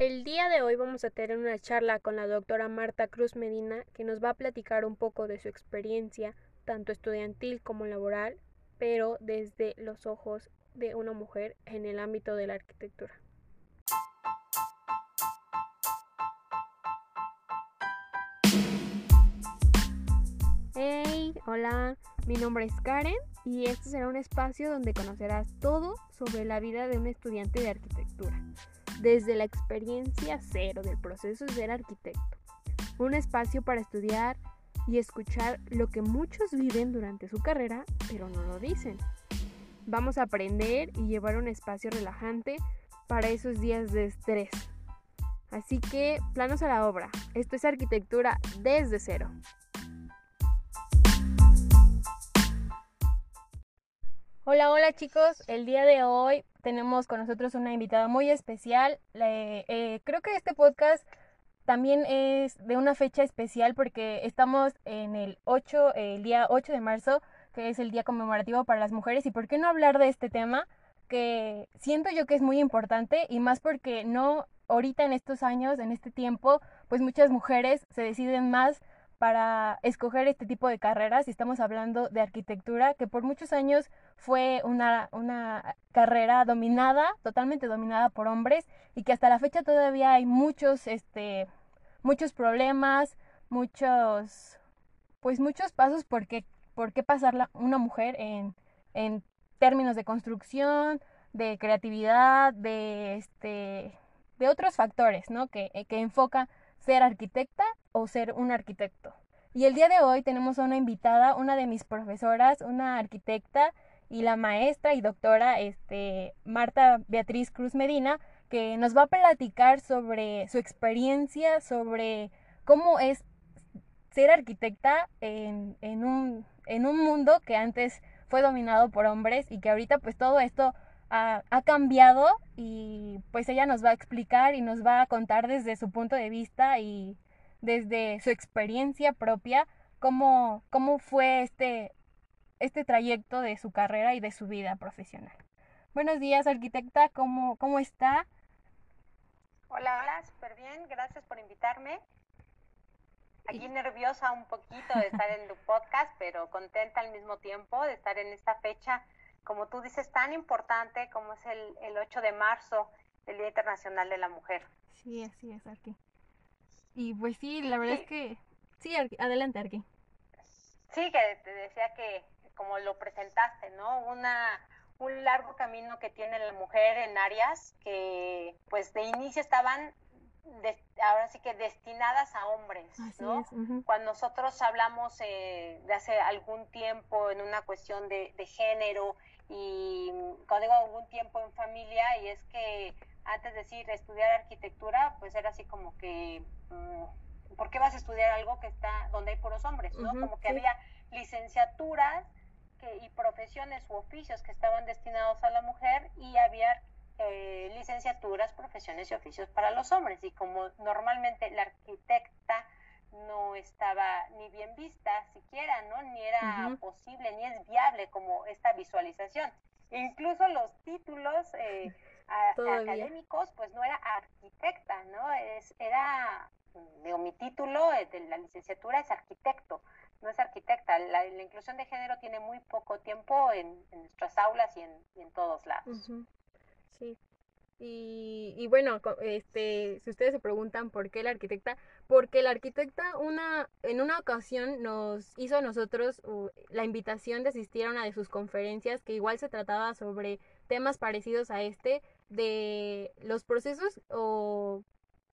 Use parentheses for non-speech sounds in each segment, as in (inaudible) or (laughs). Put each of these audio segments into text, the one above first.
El día de hoy vamos a tener una charla con la doctora Marta Cruz Medina que nos va a platicar un poco de su experiencia, tanto estudiantil como laboral, pero desde los ojos de una mujer en el ámbito de la arquitectura. Hey, hola, mi nombre es Karen y este será un espacio donde conocerás todo sobre la vida de un estudiante de arquitectura desde la experiencia cero del proceso de ser arquitecto. Un espacio para estudiar y escuchar lo que muchos viven durante su carrera, pero no lo dicen. Vamos a aprender y llevar un espacio relajante para esos días de estrés. Así que, planos a la obra. Esto es arquitectura desde cero. Hola, hola chicos. El día de hoy tenemos con nosotros una invitada muy especial. Eh, creo que este podcast también es de una fecha especial porque estamos en el 8, el día 8 de marzo, que es el día conmemorativo para las mujeres. ¿Y por qué no hablar de este tema? Que siento yo que es muy importante y más porque no ahorita en estos años, en este tiempo, pues muchas mujeres se deciden más para escoger este tipo de carreras y estamos hablando de arquitectura, que por muchos años fue una, una carrera dominada, totalmente dominada por hombres y que hasta la fecha todavía hay muchos, este, muchos problemas, muchos, pues muchos pasos por qué, por qué pasar una mujer en, en términos de construcción, de creatividad, de, este, de otros factores, ¿no? Que, que enfoca ser arquitecta o ser un arquitecto. Y el día de hoy tenemos a una invitada, una de mis profesoras, una arquitecta y la maestra y doctora este, Marta Beatriz Cruz Medina, que nos va a platicar sobre su experiencia, sobre cómo es ser arquitecta en, en, un, en un mundo que antes fue dominado por hombres y que ahorita pues todo esto ha, ha, cambiado y pues ella nos va a explicar y nos va a contar desde su punto de vista y desde su experiencia propia cómo, cómo fue este, este trayecto de su carrera y de su vida profesional. Buenos días, arquitecta, ¿cómo, cómo está? Hola, hola, súper bien, gracias por invitarme. Aquí nerviosa un poquito de estar en tu (laughs) podcast, pero contenta al mismo tiempo de estar en esta fecha como tú dices, tan importante como es el, el 8 de marzo, el Día Internacional de la Mujer. Sí, así es, Arqui. Y pues sí, la verdad es que... Sí, adelante, Arqui. Sí, que te decía que, como lo presentaste, ¿no? Una, un largo camino que tiene la mujer en áreas que, pues, de inicio estaban ahora sí que destinadas a hombres, ¿no? Cuando nosotros hablamos eh, de hace algún tiempo en una cuestión de, de, género y cuando digo algún tiempo en familia y es que antes de decir estudiar arquitectura pues era así como que mm, ¿por qué vas a estudiar algo que está donde hay puros hombres no como que había licenciaturas que, y profesiones u oficios que estaban destinados a la mujer y había eh, licenciaturas profesiones y oficios para los hombres y como normalmente la arquitecta no estaba ni bien vista siquiera, ¿no? Ni era posible, ni es viable como esta visualización. E incluso los títulos eh, académicos, pues no era arquitecta, ¿no? Es, era, digo, mi título eh, de la licenciatura es arquitecto, no es arquitecta. La, inclusión de género tiene muy poco tiempo en, nuestras aulas y en, todos lados. Sí, y, y, bueno, este, si ustedes se preguntan por qué la arquitecta, porque la arquitecta una, en una ocasión nos hizo a nosotros la invitación de asistir a una de sus conferencias que igual se trataba sobre temas parecidos a este, de los procesos o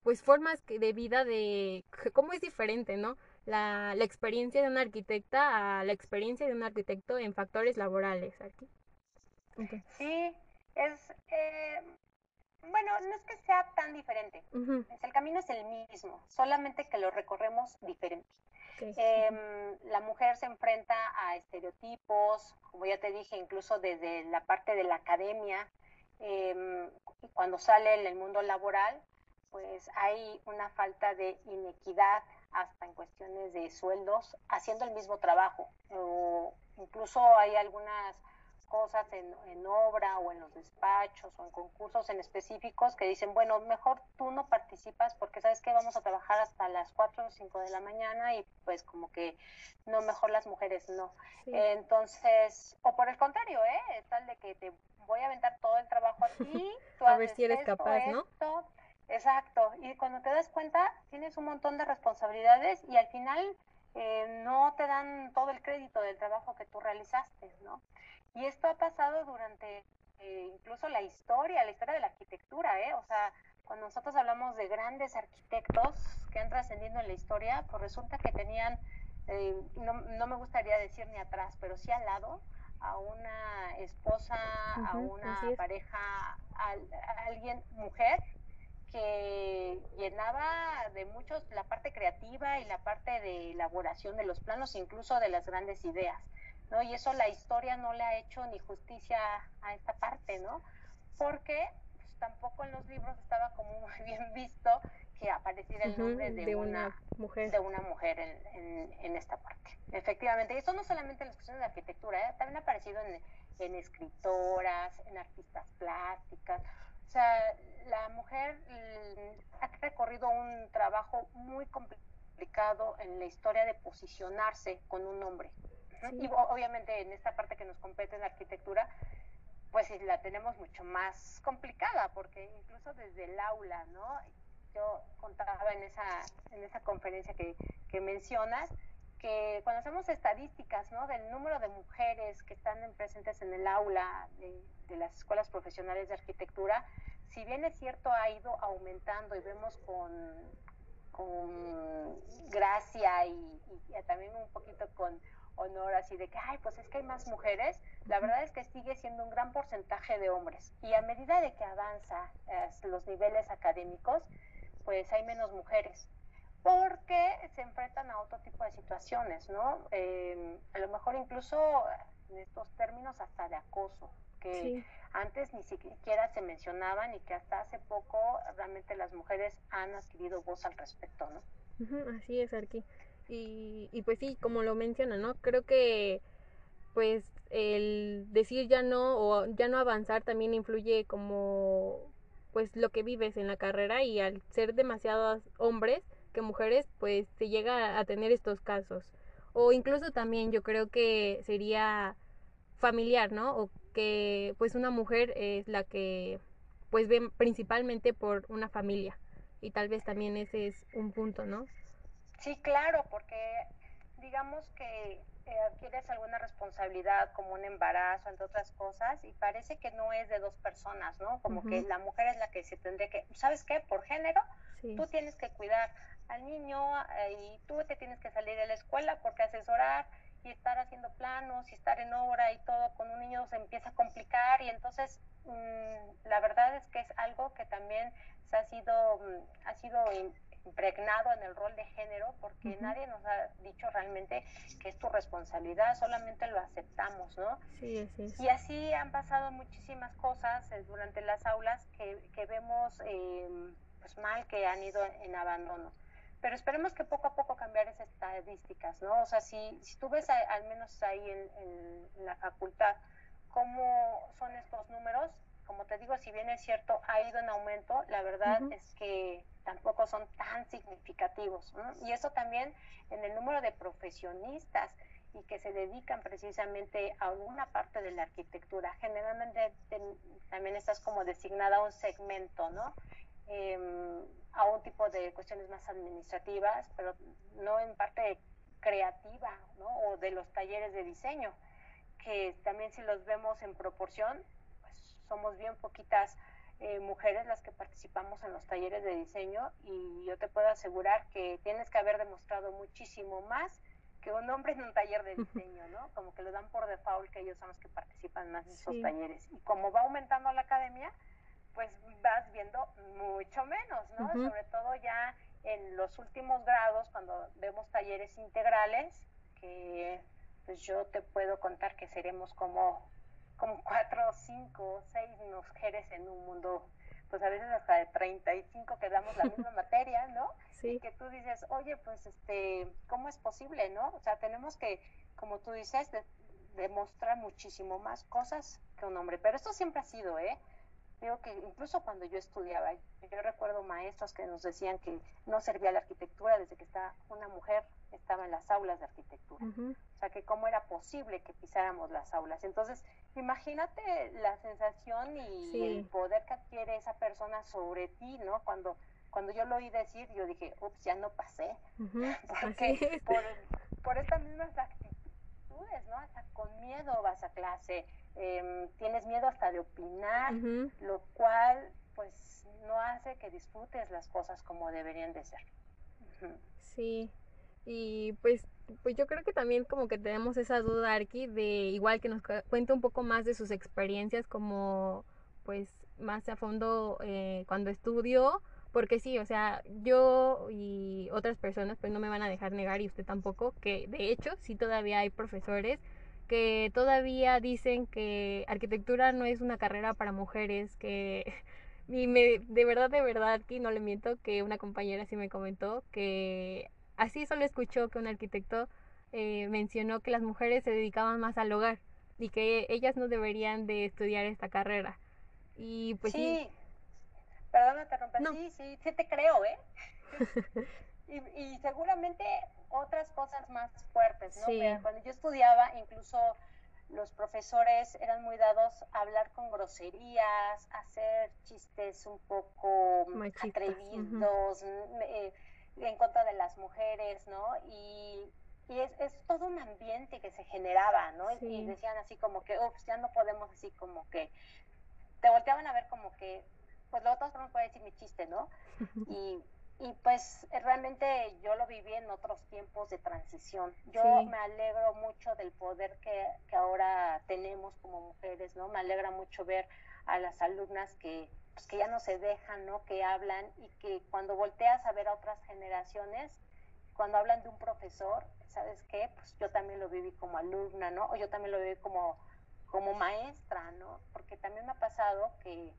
pues formas de vida de cómo es diferente, ¿no? La, la experiencia de una arquitecta a la experiencia de un arquitecto en factores laborales aquí. Sí, es... Eh bueno, no es que sea tan diferente. El camino es el mismo, solamente que lo recorremos diferente. Em, la mujer se enfrenta a estereotipos, como ya te dije, incluso desde la parte de la academia. Eh, cuando sale en el mundo laboral, pues hay una falta de inequidad hasta en cuestiones de sueldos haciendo el mismo trabajo. O incluso hay algunas cosas en, en, obra o en los despachos o en concursos en específicos que dicen, bueno, mejor tú no participas porque sabes que vamos a trabajar hasta las 4 o 5 de la mañana y pues como que no, mejor las mujeres no. Entonces, o por el contrario, ¿eh? Tal de que te voy a aventar todo el trabajo a ti, (laughs) tú a ver si eres capaz, ¿no? Exacto, y cuando te das cuenta tienes un montón de responsabilidades y al final eh, no te dan todo el crédito del trabajo que tú realizaste, ¿no? Y esto ha pasado durante eh, incluso la historia, la historia de la arquitectura, ¿eh? O sea, cuando nosotros hablamos de grandes arquitectos que han trascendido en la historia, pues resulta que tenían, eh, no, no, me gustaría decir ni atrás, pero sí al lado, a una esposa, a una pareja, a, a alguien, mujer, que llenaba de muchos la parte creativa y la parte de elaboración de los planos, incluso de las grandes ideas, ¿no? Y eso la historia no le ha hecho ni justicia a esta parte, ¿no? Porque pues, tampoco en los libros estaba como (laughs) muy bien visto que apareciera el nombre de, una, mujer, de una mujer en, en, esta parte. Efectivamente, y eso no solamente en las cuestiones de arquitectura, ¿eh? también ha aparecido en, en escritoras, en artistas plásticas, o sea, la mujer mm, ha recorrido un trabajo muy complicado en la historia de posicionarse con un hombre. Y obviamente en esta parte que nos compete en arquitectura, pues la tenemos mucho más complicada, porque incluso desde el aula, ¿no? Yo contaba en esa, en esa conferencia que, que mencionas, que cuando hacemos estadísticas ¿no? del número de mujeres que están presentes en el aula de, las escuelas profesionales de arquitectura, si bien es cierto ha ido aumentando y vemos con, con gracia y, también un poquito con honor así de que, ay, pues es que hay más mujeres, la verdad es que sigue siendo un gran porcentaje de hombres. Y a medida de que avanza eh, los niveles académicos, pues hay menos mujeres porque se enfrentan a otro tipo de situaciones, ¿no? Em, a lo mejor incluso en estos términos hasta de acoso, que antes ni siquiera se mencionaban y que hasta hace poco realmente las mujeres han adquirido voz al respecto, ¿no? así es, Arqui. Y, y pues sí, como lo menciona, ¿no? Creo que pues el decir ya no o ya no avanzar también influye como pues lo que vives en la carrera y al ser demasiados hombres que mujeres pues se llega a tener estos casos o incluso también yo creo que sería familiar, ¿no? O que pues una mujer es la que pues ve principalmente por una familia y tal vez también ese es un punto, ¿no? Sí, claro, porque digamos que eh, adquieres alguna responsabilidad como un embarazo, entre otras cosas, y parece que no es de dos personas, ¿no? Como que la mujer es la que se tendría que, ¿sabes qué? Por género, tú tienes que cuidar al niño eh, y tú te tienes que salir de la escuela porque asesorar y estar haciendo planos y estar en obra y todo con un niño se empieza a complicar y entonces mm, la verdad es que es algo que también se ha sido mm, ha sido impregnado en el rol de género porque nadie nos ha dicho realmente que es tu responsabilidad, solamente lo aceptamos, ¿no? Sí, así Y así han pasado muchísimas cosas eh, durante las aulas que, que vemos eh, pues mal que han ido en abandono pero esperemos que poco a poco cambiar esas estadísticas, ¿no? O sea, si, si tú ves al menos ahí en, la facultad cómo son estos números, como te digo, si bien es cierto, ha ido en aumento, la verdad es que tampoco son tan significativos. Y eso también en el número de profesionistas y que se dedican precisamente a alguna parte de la arquitectura. Generalmente también estás como designada a un segmento, ¿no? Em, a un tipo de cuestiones más administrativas, pero no en parte creativa, ¿no? O de los talleres de diseño, que también si los vemos en proporción, somos bien poquitas eh, mujeres las que participamos en los talleres de diseño y yo te puedo asegurar que tienes que haber demostrado muchísimo más que un hombre en un taller de diseño, ¿no? Como que lo dan por default que ellos son los que participan más en esos talleres. Y como va aumentando la academia, pues vas viendo mucho menos, ¿no? Sobre todo ya en los últimos grados, cuando vemos talleres integrales, que pues yo te puedo contar que seremos como, como cuatro, cinco, seis mujeres en un mundo, pues a veces hasta de 35 que damos la misma (laughs) materia, ¿no? Sí. Y que tú dices, oye, pues este, ¿cómo es posible, no? O sea, tenemos que, como tú dices, demuestra muchísimo más cosas que un hombre. Pero esto siempre ha sido, ¿eh? Digo que incluso cuando yo estudiaba, yo recuerdo maestros que nos decían que no servía la arquitectura desde que está una mujer estaba en las aulas de arquitectura. O sea, que cómo era posible que pisáramos las aulas. Entonces, imagínate la sensación y el poder que adquiere esa persona sobre ti, ¿no? Cuando cuando yo lo oí decir, yo dije, ups, ya no pasé. (laughs) Porque por, por estas mismas actitudes, ¿no? Hasta con miedo vas a clase, em, tienes miedo hasta de opinar, lo cual, pues, no hace que disfrutes las cosas como deberían de ser. Sí, y pues, pues yo creo que también como que tenemos esa duda, Arki, de igual que nos cuente un poco más de sus experiencias como, pues, más a fondo eh, cuando estudió porque sí, o sea, yo y otras personas pues no me van a dejar negar y usted tampoco, que de hecho sí todavía hay profesores que todavía dicen que arquitectura no es una carrera para mujeres, que (laughs) y me, de verdad, de verdad, aquí no le miento, que una compañera sí me comentó que así solo escuchó que un arquitecto eh, mencionó que las mujeres se dedicaban más al hogar y que ellas no deberían de estudiar esta carrera. Y pues sí Perdón, te rompí. Sí, sí, sí te creo, ¿eh? (laughs) y, y, seguramente otras cosas más fuertes, ¿no? Cuando yo estudiaba, incluso los profesores eran muy dados a hablar con groserías, hacer chistes un poco atrevidos, eh, en contra de las mujeres, ¿no? Y, y es, es, todo un ambiente que se generaba, ¿no? Y decían así como que, ups, ya no podemos así como que, te volteaban a ver como que pues luego todos puede decir mi chiste, ¿no? Y, (laughs) y pues realmente yo lo viví en otros tiempos de transición. Yo me alegro mucho del poder que, que, ahora tenemos como mujeres, ¿no? Me alegra mucho ver a las alumnas que, pues, que ya no se dejan, ¿no? Que hablan y que cuando volteas a ver a otras generaciones, cuando hablan de un profesor, ¿sabes qué? Pues yo también lo viví como alumna, ¿no? O yo también lo viví como, como maestra, ¿no? Porque también me ha pasado que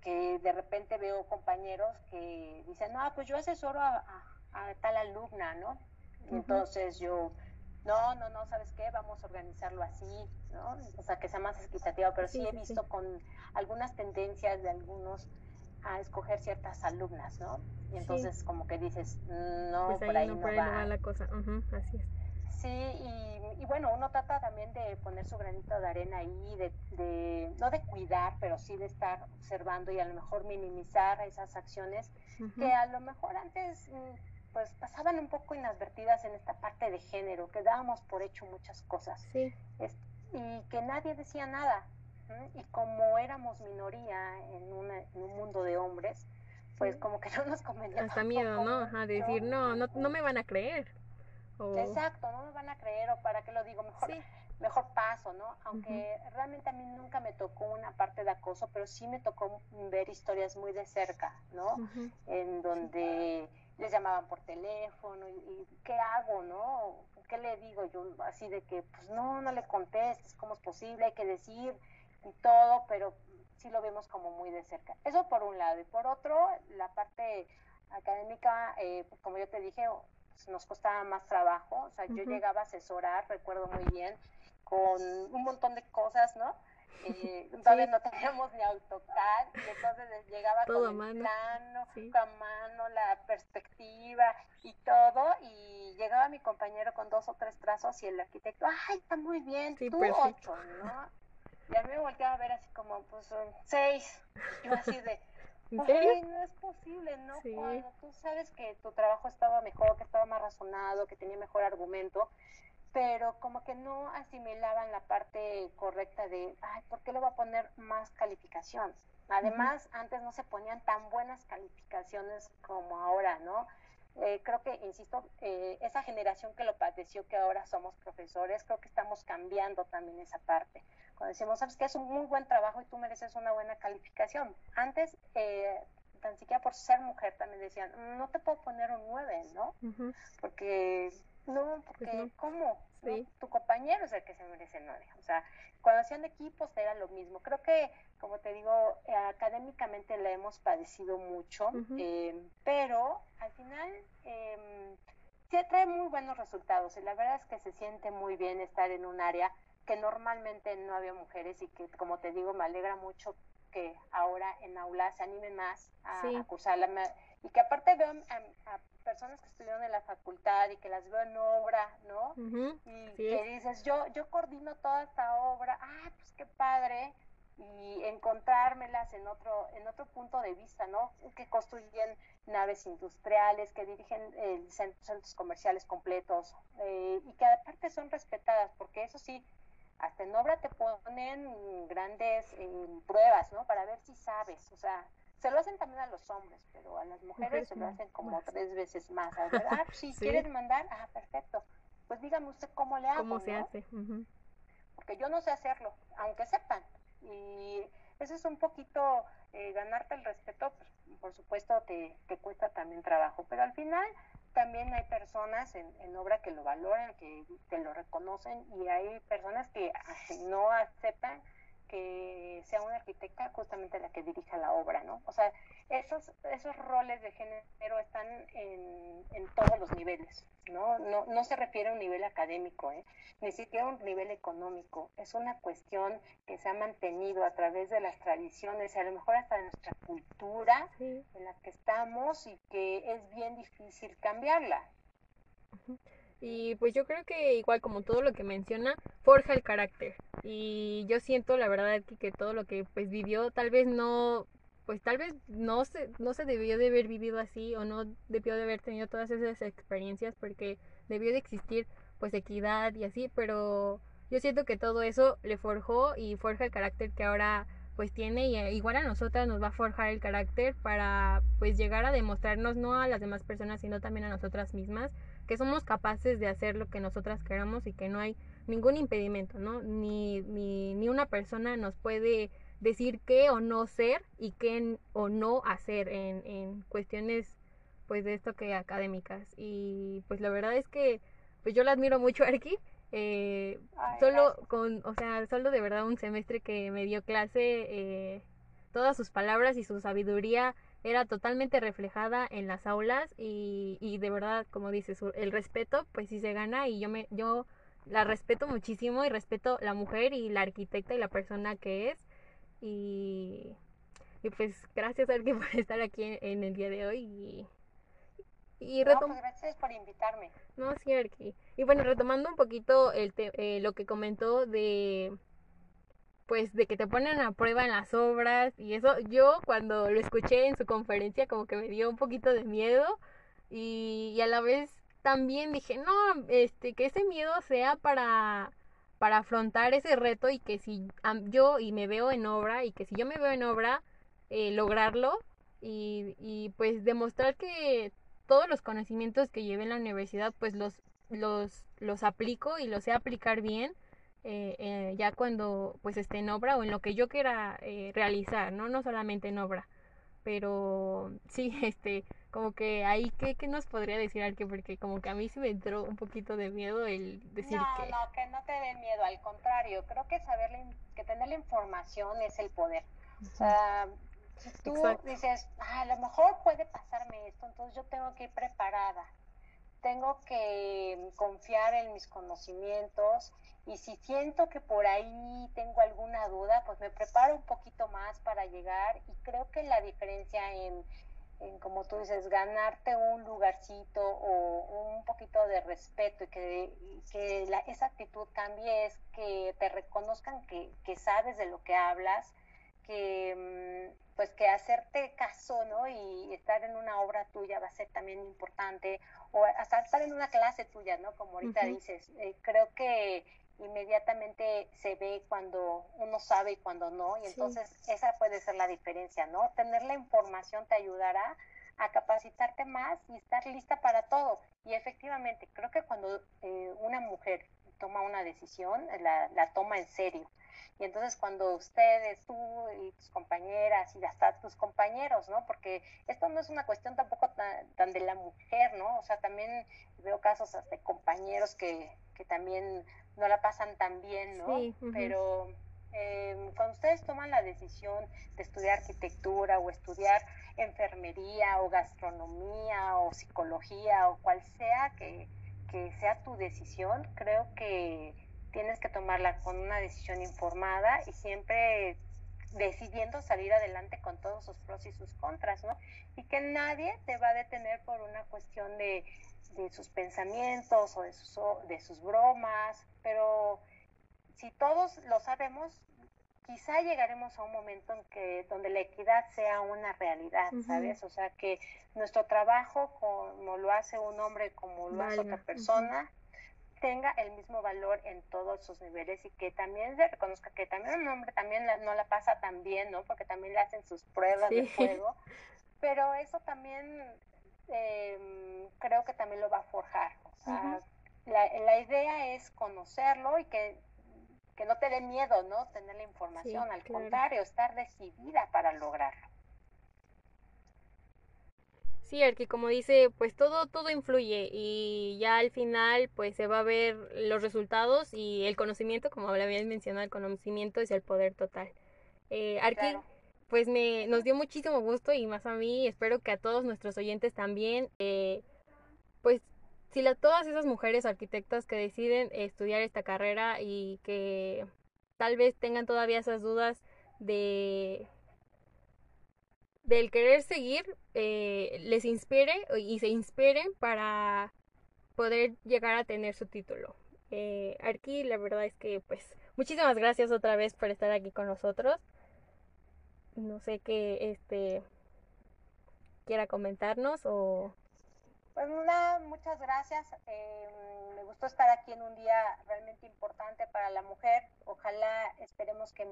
que, de repente veo compañeros que dicen, no, pues yo asesoro a, tal alumna, ¿no? Entonces yo, no, no, no, ¿sabes qué? Vamos a organizarlo así, ¿no? O sea, que sea más equitativo, pero sí, he visto con algunas tendencias de algunos a escoger ciertas alumnas, ¿no? Y entonces como que dices, no, pues por ahí no, va. la cosa, así es. Sí, y, bueno, uno trata también de poner su granito de arena ahí, de, no de cuidar, pero sí de estar observando y a lo mejor minimizar esas acciones que a lo mejor antes mm, pues pasaban un poco inadvertidas en esta parte de género, que dábamos por hecho muchas cosas sí. y que nadie decía nada. Y como éramos minoría en, un mundo de hombres, pues como que no nos convenía. Hasta miedo, ¿no? Ajá, decir, no, no, no me van a creer. Exacto, no me van a creer o para qué lo digo, mejor, mejor paso, ¿no? Aunque realmente a mí nunca me tocó una parte de acoso, pero sí me tocó ver historias muy de cerca, ¿no? En donde les llamaban por teléfono y, ¿qué hago, no? ¿Qué le digo yo? Así de que, pues no, no le contestes, ¿cómo es posible? Hay que decir y todo, pero sí lo vemos como muy de cerca. Eso por un lado. Y por otro, la parte académica, eh, pues como yo te dije, pues, nos costaba más trabajo. O sea, yo llegaba a asesorar, recuerdo muy bien, con un montón de cosas, ¿no? Eh, todavía no teníamos ni AutoCAD, y entonces llegaba con el plano, con mano, la perspectiva y todo, y llegaba mi compañero con dos o tres trazos y el arquitecto, ¡ay, está muy bien! tú ocho, ¿no? Y a mí me volteaba a ver así como, pues, seis. Yo así de, (laughs) ¿En no es posible, ¿no? Cuando tú sabes que tu trabajo estaba mejor, que estaba más razonado, que tenía mejor argumento, pero como que no asimilaban la parte correcta de, ay, ¿por qué le voy a poner más calificación? Además, antes no se ponían tan buenas calificaciones como ahora, ¿no? Eh, creo que, insisto, eh, esa generación que lo padeció, que ahora somos profesores, creo que estamos cambiando también esa parte. Cuando decimos, sabes que es un muy buen trabajo y tú mereces una buena calificación. Antes, eh, tan siquiera por ser mujer, también decían, no te puedo poner un 9, ¿no? Porque, no, pues porque, ¿cómo? Tu compañero es el que se merece 9. O sea, cuando hacían equipos era lo mismo. Creo que, como te digo, eh, académicamente la hemos padecido mucho, eh, pero al final eh, sí trae muy buenos resultados y la verdad es que se siente muy bien estar en un área que normalmente no había mujeres y que, como te digo, me alegra mucho que ahora en aula se animen más a, cursarla y que aparte veo a, personas que estudiaron en la facultad y que las veo en obra, ¿no? y que dices, yo, yo coordino toda esta obra, ah, pues qué padre, y encontrármelas en otro, en otro punto de vista, ¿no? Que construyen naves industriales, que dirigen eh, centros comerciales completos eh, y que aparte son respetadas, porque eso sí, hasta en obra te ponen grandes eh, pruebas, ¿no? Para ver si sabes, o sea, se lo hacen también a los hombres, pero a las mujeres se lo hacen como tres veces más. ah, si (laughs) quieres mandar, ah, perfecto. Pues dígame usted cómo le hago. ¿Cómo se hace? Porque yo no sé hacerlo, aunque sepan. Y eso es un poquito eh, ganarte el respeto, pues, por supuesto te, te cuesta también trabajo, pero al final también hay personas en, en, obra que lo valoran, que te lo reconocen y hay personas que no aceptan que sea una arquitecta justamente la que dirija la obra, ¿no? O sea, esos, esos roles de género están en, en todos los niveles, ¿no? ¿no? No se refiere a un nivel académico, ¿eh? ni siquiera a un nivel económico. Es una cuestión que se ha mantenido a través de las tradiciones y a lo mejor hasta de nuestra cultura en la que estamos y que es bien difícil cambiarla. Y pues yo creo que igual como todo lo que menciona, forja el carácter. Y yo siento la verdad que, todo lo que pues vivió tal vez no pues tal vez no se, no se debió de haber vivido así o no debió de haber tenido todas esas experiencias porque debió de existir pues equidad y así, pero yo siento que todo eso le forjó y forja el carácter que ahora pues tiene y eh, igual a nosotras nos va a forjar el carácter para pues llegar a demostrarnos no a las demás personas sino también a nosotras mismas que somos capaces de hacer lo que nosotras queramos y que no hay ningún impedimento, ¿no? Ni, ni, ni una persona nos puede decir qué o no ser y qué o no hacer en, en cuestiones pues de esto que académicas y pues la verdad es que pues yo la admiro mucho (laughs) Arki eh, solo con o sea solo de verdad un semestre que me dio clase eh, todas sus palabras y su sabiduría era totalmente reflejada en las aulas y, y de verdad, como dices, el respeto pues sí se gana y yo me yo la respeto muchísimo y respeto la mujer y la arquitecta y la persona que es y, y pues gracias Arqui (laughs) por estar aquí en, el día de hoy y y no, pues gracias por invitarme. No, sí, Arqui. Y bueno, retomando un poquito el eh, lo que comentó de pues de que te ponen a prueba en las obras y eso yo cuando lo escuché en su conferencia como que me dio un poquito de miedo y, a la vez también dije no este que ese miedo sea para para afrontar ese reto y que si yo y me veo en obra y que si yo me veo en obra eh, lograrlo y, y pues demostrar que todos los conocimientos que llevé en la universidad pues los los los aplico y los sé aplicar bien eh, eh, ya cuando pues esté en obra o en lo que yo quiera eh, realizar, ¿no? No solamente en obra. Pero (laughs) sí, este, como que ahí, ¿qué, qué nos podría decir que Porque como que a mí se me entró un poquito de miedo el decir no, que... No, que no te dé miedo, al contrario, creo que saber, que tener la información es el poder. O sea, si tú dices, ah, a lo mejor puede pasarme esto, entonces yo tengo que ir preparada, tengo que confiar en mis conocimientos y si siento que por ahí tengo alguna duda, pues me preparo un poquito más para llegar y creo que la diferencia en, como tú dices, ganarte un lugarcito o un poquito de respeto y que, que la, esa actitud cambie es que te reconozcan que, que sabes de lo que hablas, que mm, pues que hacerte caso, ¿no? Y estar en una obra tuya va a ser también importante, o hasta estar en una clase tuya, ¿no? Como ahorita dices, eh, creo que inmediatamente se ve cuando uno sabe y cuando no, y entonces esa puede ser la diferencia, ¿no? Tener la información te ayudará a capacitarte más y estar lista para todo. Y efectivamente, creo que cuando eh, una mujer toma una decisión, la, la toma en serio. Y entonces cuando ustedes, tú y tus compañeras y hasta tus compañeros, ¿no? Porque esto no es una cuestión tampoco tan, de la mujer, ¿no? O sea, también veo casos de compañeros que, que también no la pasan tan bien, ¿no? Pero eh, cuando ustedes toman la decisión de estudiar arquitectura o estudiar enfermería o gastronomía o psicología o cual sea que, que sea tu decisión, creo que tienes que tomarla con una decisión informada y siempre decidiendo salir adelante con todos sus pros y sus contras, ¿no? Y que nadie te va a detener por una cuestión de, de sus pensamientos o de sus, de sus bromas, pero si todos lo sabemos, quizá llegaremos a un momento en que donde la equidad sea una realidad, ¿sabes? O sea, que nuestro trabajo, como lo hace un hombre, como lo hace otra persona, tenga el mismo valor en todos sus niveles y que también se reconozca que también un hombre también no la pasa tan bien, ¿no? Porque también le hacen sus pruebas de fuego, pero eso también eh, creo que también lo va a forjar. O sea, la, la idea es conocerlo y que que no te dé miedo, ¿no? Tener la información, al contrario, estar decidida para lograrlo. Sí, que como dice, pues todo, todo influye y ya al final pues se va a ver los resultados y el conocimiento, como habías mencionado, el conocimiento es el poder total. Eh, Arqui, pues me, nos dio muchísimo gusto y más a mí, espero que a todos nuestros oyentes también, eh, pues si la, todas esas mujeres arquitectas que deciden estudiar esta carrera y que tal vez tengan todavía esas dudas de del querer seguir eh, les inspire y se inspiren para poder llegar a tener su título. Eh, Arqui, la verdad es que pues muchísimas gracias otra vez por estar aquí con nosotros. No sé qué este quiera comentarnos o pues nada, muchas gracias. Eh, me gustó estar aquí en un día realmente importante para la mujer. Ojalá esperemos que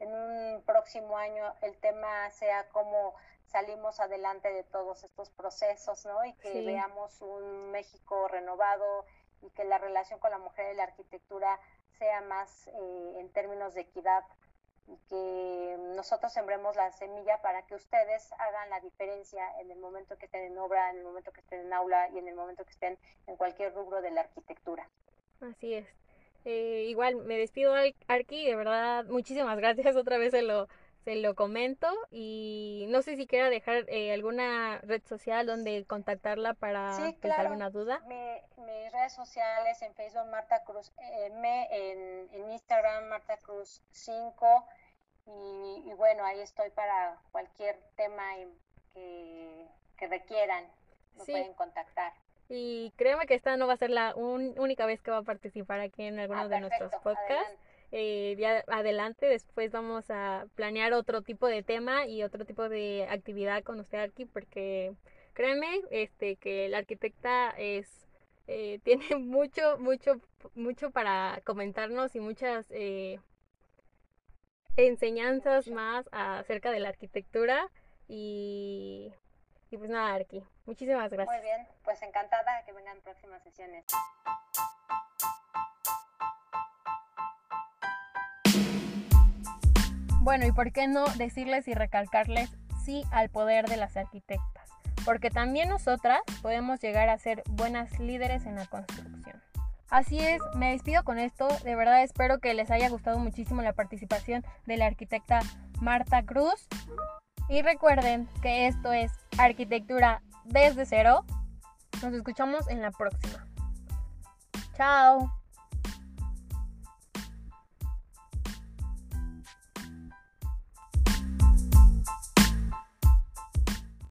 en, un próximo año el tema sea cómo salimos adelante de todos estos procesos, ¿no? Y que veamos un México renovado y que la relación con la mujer y la arquitectura sea más eh, en términos de equidad y que nosotros sembremos la semilla para que ustedes hagan la diferencia en el momento que estén en obra, en el momento que estén en aula y en el momento que estén en cualquier rubro de la arquitectura. Así es. Eh, igual me despido Arqui, de verdad muchísimas (laughs) gracias otra vez se lo se lo comento y no sé si quiera dejar eh, alguna red social donde contactarla para sí, pues, alguna duda. Mi, mis redes sociales en Facebook Marta Cruz M, en, en Instagram Marta Cruz 5 y, bueno, ahí estoy para cualquier tema que, requieran, me pueden contactar. Y créeme que esta no va a ser la única vez que va a participar aquí en alguno ah, de nuestros podcasts. Eh, ya adelante, después vamos a planear otro tipo de tema y otro tipo de actividad con usted aquí, porque créeme este, que la arquitecta es eh, (laughs) tiene mucho, mucho, mucho para comentarnos y muchas eh, enseñanzas más acerca de la arquitectura y, y pues nada, Arqui. Muchísimas gracias. Muy bien, pues encantada que vengan próximas sesiones. Bueno, y por qué no decirles y recalcarles sí al poder de las arquitectas, porque también nosotras podemos llegar a ser buenas líderes en la construcción. Así es, me despido con esto. De verdad espero que les haya gustado muchísimo la participación de la arquitecta Marta Cruz. Y recuerden que esto es arquitectura desde cero. Nos escuchamos en la próxima. Chao.